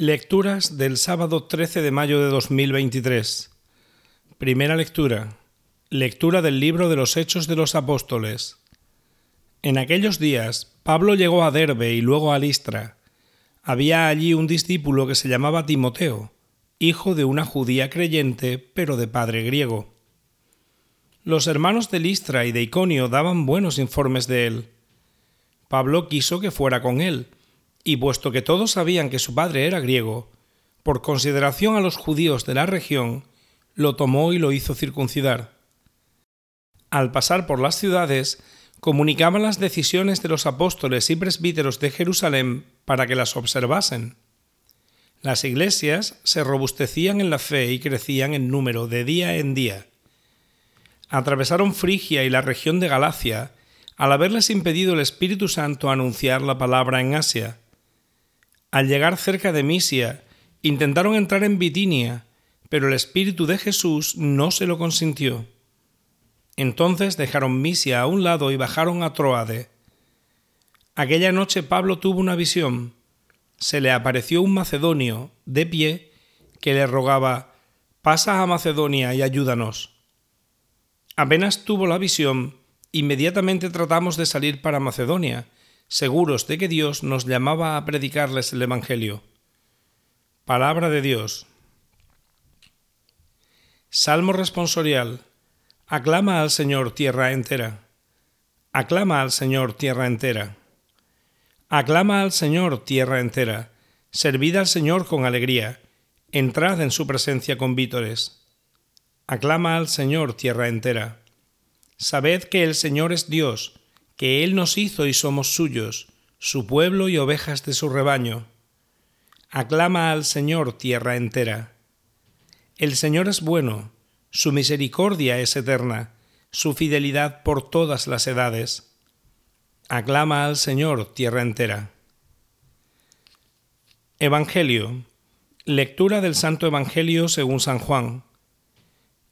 Lecturas del sábado 13 de mayo de 2023. Primera lectura. Lectura del libro de los Hechos de los Apóstoles. En aquellos días, Pablo llegó a Derbe y luego a Listra. Había allí un discípulo que se llamaba Timoteo, hijo de una judía creyente, pero de padre griego. Los hermanos de Listra y de Iconio daban buenos informes de él. Pablo quiso que fuera con él, y puesto que todos sabían que su padre era griego, por consideración a los judíos de la región, lo tomó y lo hizo circuncidar. Al pasar por las ciudades, comunicaban las decisiones de los apóstoles y presbíteros de Jerusalén para que las observasen. Las iglesias se robustecían en la fe y crecían en número de día en día. Atravesaron Frigia y la región de Galacia, al haberles impedido el Espíritu Santo anunciar la palabra en Asia. Al llegar cerca de Misia, intentaron entrar en Bitinia, pero el Espíritu de Jesús no se lo consintió. Entonces dejaron Misia a un lado y bajaron a Troade. Aquella noche Pablo tuvo una visión. Se le apareció un macedonio, de pie, que le rogaba, pasa a Macedonia y ayúdanos. Apenas tuvo la visión, inmediatamente tratamos de salir para Macedonia, seguros de que Dios nos llamaba a predicarles el Evangelio. Palabra de Dios. Salmo responsorial. Aclama al Señor tierra entera. Aclama al Señor tierra entera. Aclama al Señor tierra entera. Servid al Señor con alegría. Entrad en su presencia con vítores. Aclama al Señor tierra entera. Sabed que el Señor es Dios que Él nos hizo y somos suyos, su pueblo y ovejas de su rebaño. Aclama al Señor tierra entera. El Señor es bueno, su misericordia es eterna, su fidelidad por todas las edades. Aclama al Señor tierra entera. Evangelio. Lectura del Santo Evangelio según San Juan.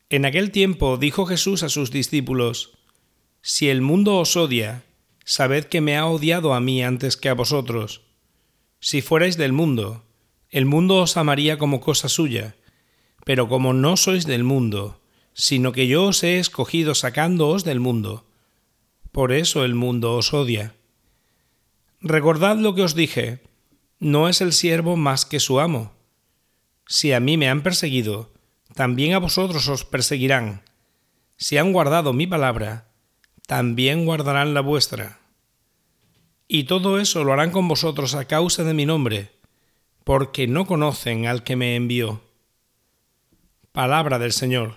En aquel tiempo dijo Jesús a sus discípulos, si el mundo os odia, sabed que me ha odiado a mí antes que a vosotros. Si fuerais del mundo, el mundo os amaría como cosa suya, pero como no sois del mundo, sino que yo os he escogido sacándoos del mundo, por eso el mundo os odia. Recordad lo que os dije, no es el siervo más que su amo. Si a mí me han perseguido, también a vosotros os perseguirán. Si han guardado mi palabra, también guardarán la vuestra. Y todo eso lo harán con vosotros a causa de mi nombre, porque no conocen al que me envió. Palabra del Señor.